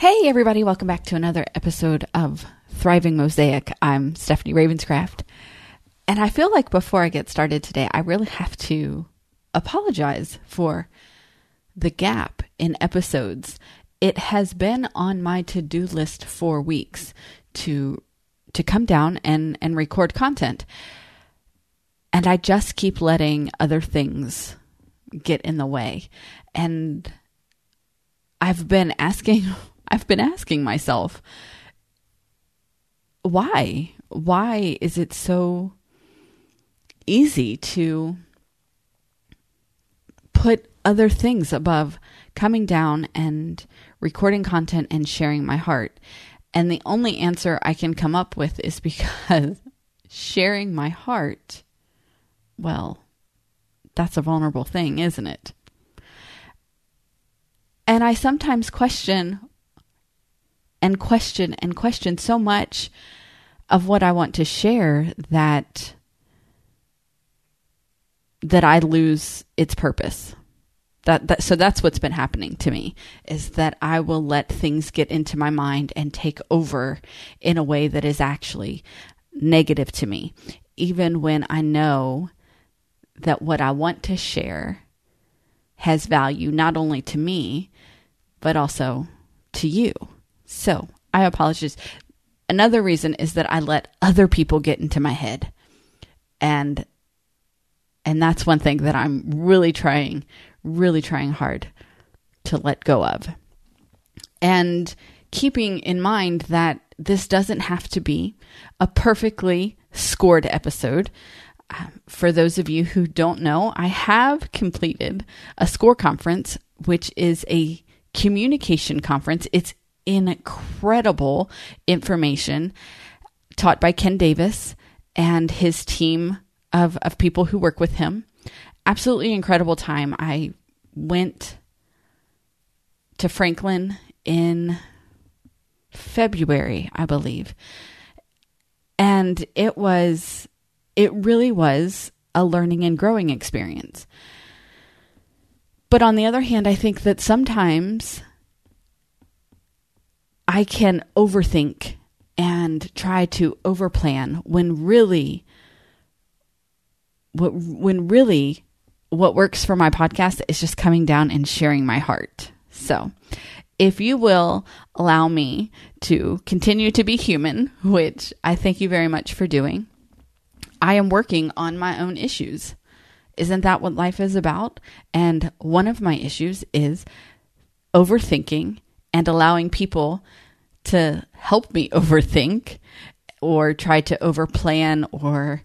Hey, everybody, welcome back to another episode of Thriving Mosaic. I'm Stephanie Ravenscraft. And I feel like before I get started today, I really have to apologize for the gap in episodes. It has been on my to-do list for weeks to to come down and and record content. And I just keep letting other things get in the way. And I've been asking I've been asking myself, why? Why is it so easy to put other things above coming down and recording content and sharing my heart? And the only answer I can come up with is because sharing my heart, well, that's a vulnerable thing, isn't it? And I sometimes question and question and question so much of what I want to share that that I lose its purpose. That, that so that's what's been happening to me is that I will let things get into my mind and take over in a way that is actually negative to me even when I know that what I want to share has value not only to me but also to you. So I apologize. Another reason is that I let other people get into my head. And and that's one thing that I'm really trying, really trying hard to let go of. And keeping in mind that this doesn't have to be a perfectly scored episode. Um, for those of you who don't know, I have completed a score conference, which is a communication conference. It's incredible information taught by Ken Davis and his team of, of people who work with him. Absolutely incredible time. I went to Franklin in February, I believe. And it was, it really was a learning and growing experience. But on the other hand, I think that sometimes I can overthink and try to overplan when really what when really what works for my podcast is just coming down and sharing my heart. So, if you will allow me to continue to be human, which I thank you very much for doing, I am working on my own issues. Isn't that what life is about? And one of my issues is overthinking and allowing people to help me overthink or try to overplan or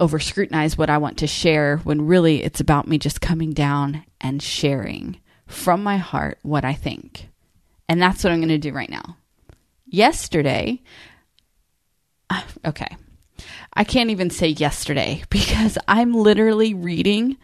over scrutinize what I want to share when really it's about me just coming down and sharing from my heart what I think. And that's what I'm going to do right now. Yesterday, okay, I can't even say yesterday because I'm literally reading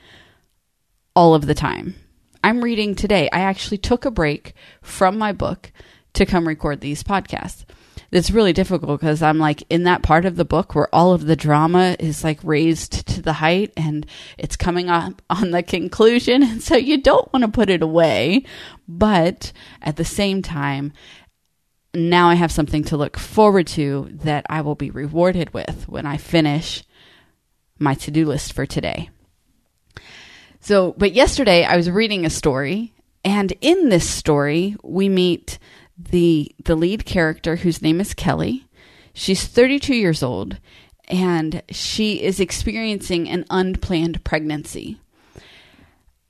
all of the time. I'm reading today. I actually took a break from my book to come record these podcasts. It's really difficult because I'm like in that part of the book where all of the drama is like raised to the height and it's coming up on the conclusion. And so you don't want to put it away. But at the same time, now I have something to look forward to that I will be rewarded with when I finish my to do list for today. So, but yesterday I was reading a story, and in this story, we meet the the lead character whose name is Kelly. She's 32 years old and she is experiencing an unplanned pregnancy.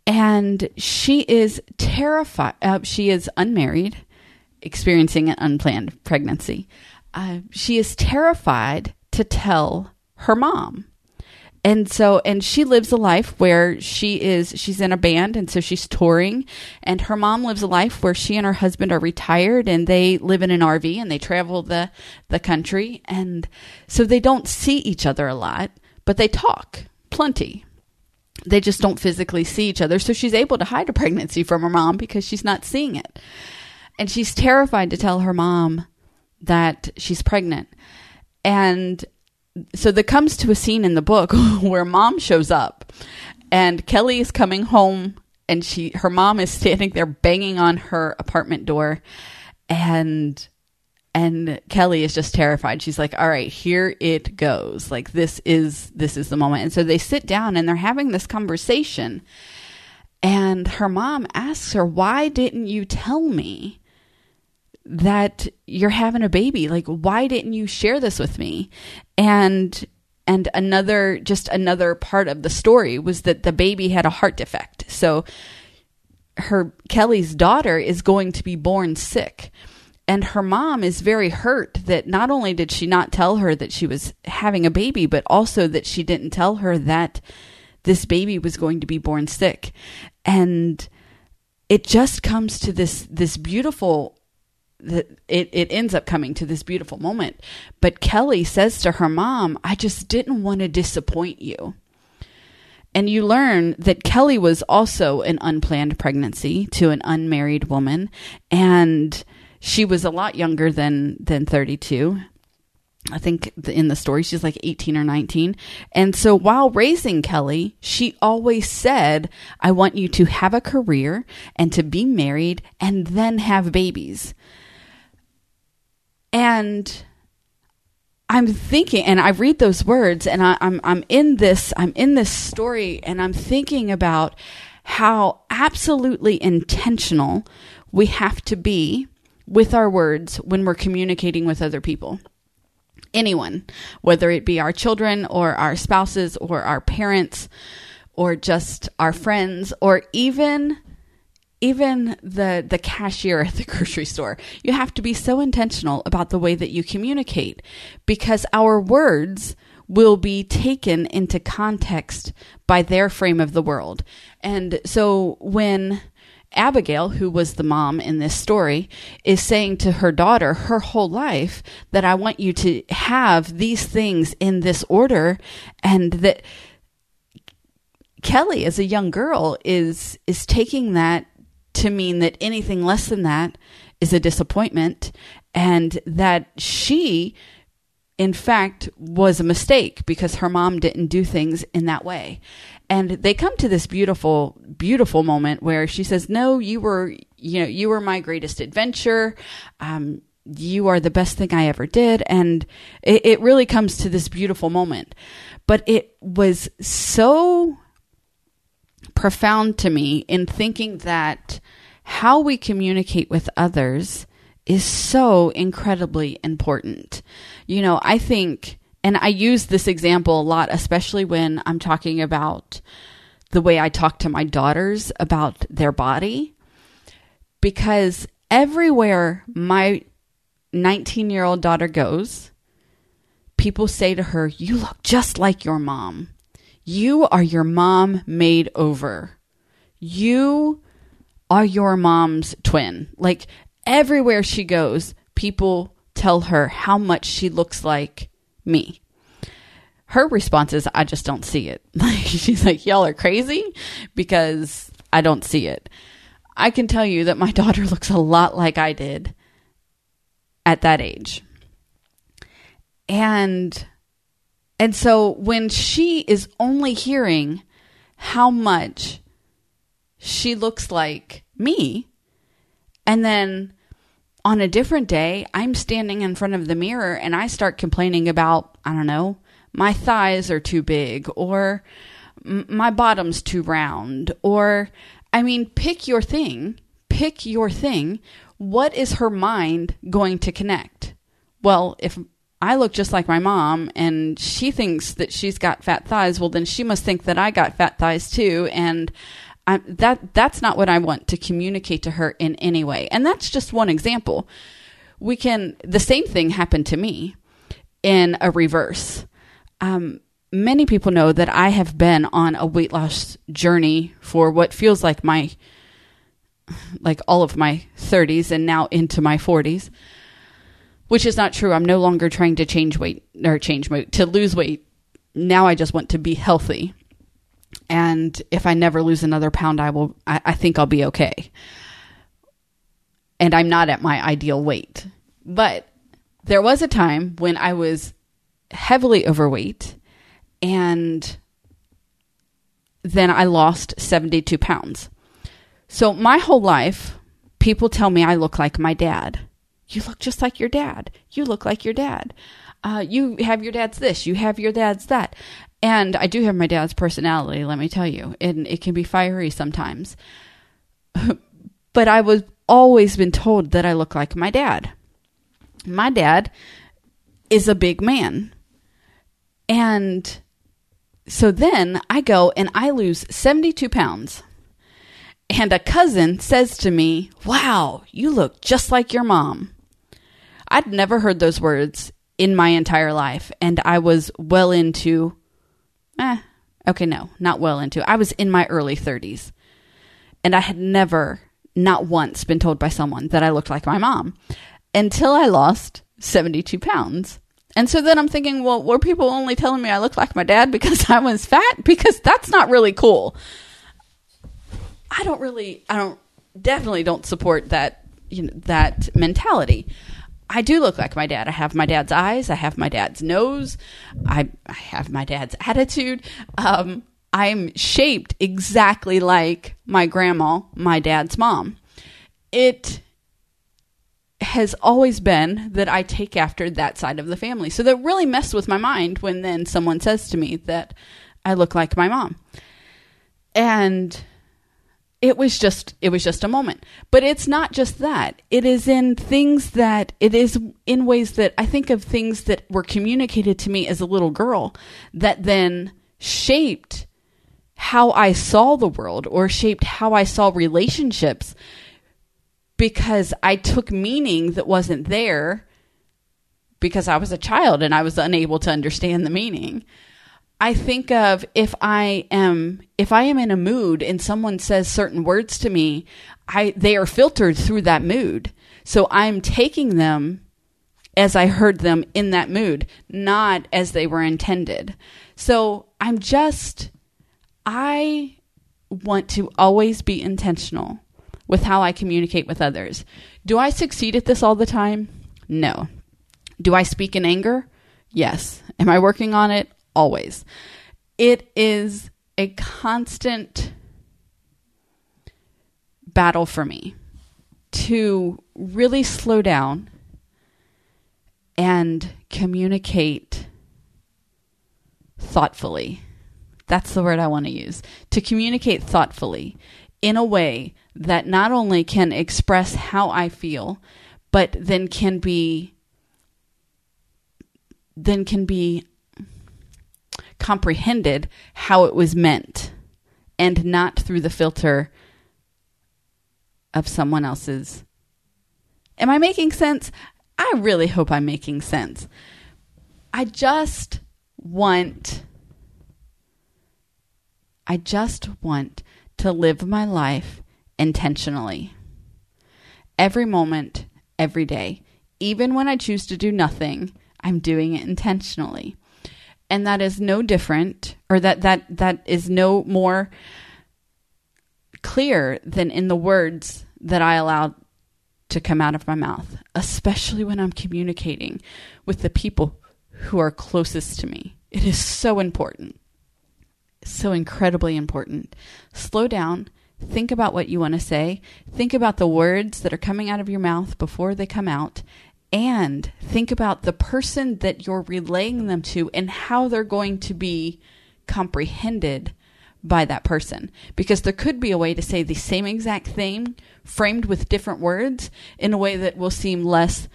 And she is terrified. Uh, she is unmarried, experiencing an unplanned pregnancy. Uh, she is terrified to tell her mom and so and she lives a life where she is she's in a band and so she's touring. And her mom lives a life where she and her husband are retired and they live in an RV and they travel the the country. And so they don't see each other a lot but they talk plenty. They just don't physically see each other. So she's able to hide a pregnancy from her mom because she's not seeing it. And she's terrified to tell her mom that she's pregnant. And so there comes to a scene in the book where mom shows up and Kelly is coming home and she her mom is standing there banging on her apartment door And and Kelly is just terrified. She's like, "All right, here it goes. Like this is this is the moment." And so they sit down and they're having this conversation. And her mom asks her, "Why didn't you tell me that you're having a baby? Like why didn't you share this with me?" And and another just another part of the story was that the baby had a heart defect. So her Kelly's daughter is going to be born sick. And her mom is very hurt that not only did she not tell her that she was having a baby, but also that she didn't tell her that this baby was going to be born sick. And it just comes to this this beautiful it, it ends up coming to this beautiful moment. But Kelly says to her mom, I just didn't want to disappoint you. And you learn that Kelly was also an unplanned pregnancy to an unmarried woman. And she was a lot younger than, than 32. I think in the story she's like 18 or 19. And so while raising Kelly, she always said, I want you to have a career and to be married and then have babies. And I'm thinking, and I read those words, and I, I'm I'm in this I'm in this story, and I'm thinking about how absolutely intentional we have to be with our words when we're communicating with other people. Anyone, whether it be our children or our spouses or our parents or just our friends or even even the the cashier at the grocery store you have to be so intentional about the way that you communicate because our words will be taken into context by their frame of the world. And so when Abigail, who was the mom in this story, is saying to her daughter her whole life that I want you to have these things in this order and that Kelly as a young girl is is taking that to mean that anything less than that is a disappointment and that she in fact was a mistake because her mom didn't do things in that way. And they come to this beautiful beautiful moment where she says no you were you know you were my greatest adventure. Um, you are the best thing i ever did. And it, it really comes to this beautiful moment. But it was so profound to me in thinking that how we communicate with others is so incredibly important. You know, I think, and I use this example a lot, especially when I'm talking about the way I talk to my daughters about their body, because everywhere my 19 year old daughter goes, people say to her, You look just like your mom. You are your mom made over. You are your mom's twin. Like everywhere she goes, people tell her how much she looks like me. Her response is, I just don't see it. Like she's like, Y'all are crazy because I don't see it. I can tell you that my daughter looks a lot like I did at that age. And and so when she is only hearing how much she looks like me. And then on a different day, I'm standing in front of the mirror and I start complaining about, I don't know, my thighs are too big or my bottom's too round or, I mean, pick your thing. Pick your thing. What is her mind going to connect? Well, if I look just like my mom and she thinks that she's got fat thighs, well, then she must think that I got fat thighs too. And I, that that's not what I want to communicate to her in any way. And that's just one example. We can the same thing happened to me in a reverse. Um, many people know that I have been on a weight loss journey for what feels like my like all of my 30s and now into my 40s which is not true i'm no longer trying to change weight or change weight to lose weight now i just want to be healthy and if I never lose another pound, I will. I, I think I'll be okay. And I'm not at my ideal weight, but there was a time when I was heavily overweight, and then I lost 72 pounds. So my whole life, people tell me I look like my dad. You look just like your dad. You look like your dad. Uh, you have your dad's this. You have your dad's that. And I do have my dad's personality, let me tell you. And it can be fiery sometimes. but I was always been told that I look like my dad. My dad is a big man. And so then I go and I lose 72 pounds. And a cousin says to me, Wow, you look just like your mom. I'd never heard those words in my entire life. And I was well into, eh, okay, no, not well into. I was in my early 30s. And I had never, not once, been told by someone that I looked like my mom until I lost 72 pounds. And so then I'm thinking, well, were people only telling me I looked like my dad because I was fat? Because that's not really cool. I don't really, I don't, definitely don't support that, you know, that mentality. I do look like my dad. I have my dad's eyes. I have my dad's nose. I, I have my dad's attitude. Um, I'm shaped exactly like my grandma, my dad's mom. It has always been that I take after that side of the family. So that really messed with my mind when then someone says to me that I look like my mom. And it was just it was just a moment. But it's not just that. It is in things that it is in ways that i think of things that were communicated to me as a little girl that then shaped how i saw the world or shaped how i saw relationships because i took meaning that wasn't there because i was a child and i was unable to understand the meaning I think of if I am if I am in a mood and someone says certain words to me, I they are filtered through that mood. So I'm taking them as I heard them in that mood, not as they were intended. So I'm just I want to always be intentional with how I communicate with others. Do I succeed at this all the time? No. Do I speak in anger? Yes. Am I working on it? Always. It is a constant battle for me to really slow down and communicate thoughtfully. That's the word I want to use. To communicate thoughtfully in a way that not only can express how I feel, but then can be then can be comprehended how it was meant and not through the filter of someone else's. Am I making sense? I really hope I'm making sense. I just want I just want to live my life intentionally. Every moment, every day. Even when I choose to do nothing, I'm doing it intentionally and that is no different or that that that is no more clear than in the words that I allow to come out of my mouth, especially when I'm communicating with the people who are closest to me. It is so important. So incredibly important. Slow down. Think about what you want to say. Think about the words that are coming out of your mouth before they come out and think about the person that you're relaying them to and how they're going to be comprehended by that person. Because there could be a way to say the same exact thing framed with different words in a way that will seem less,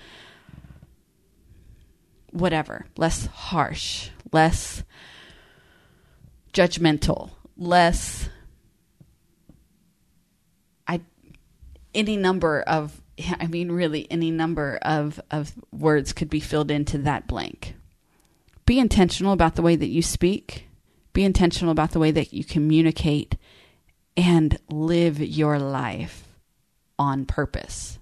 whatever, less harsh, less judgmental, less. I any number of I mean, really, any number of, of words could be filled into that blank. Be intentional about the way that you speak, be intentional about the way that you communicate, and live your life on purpose.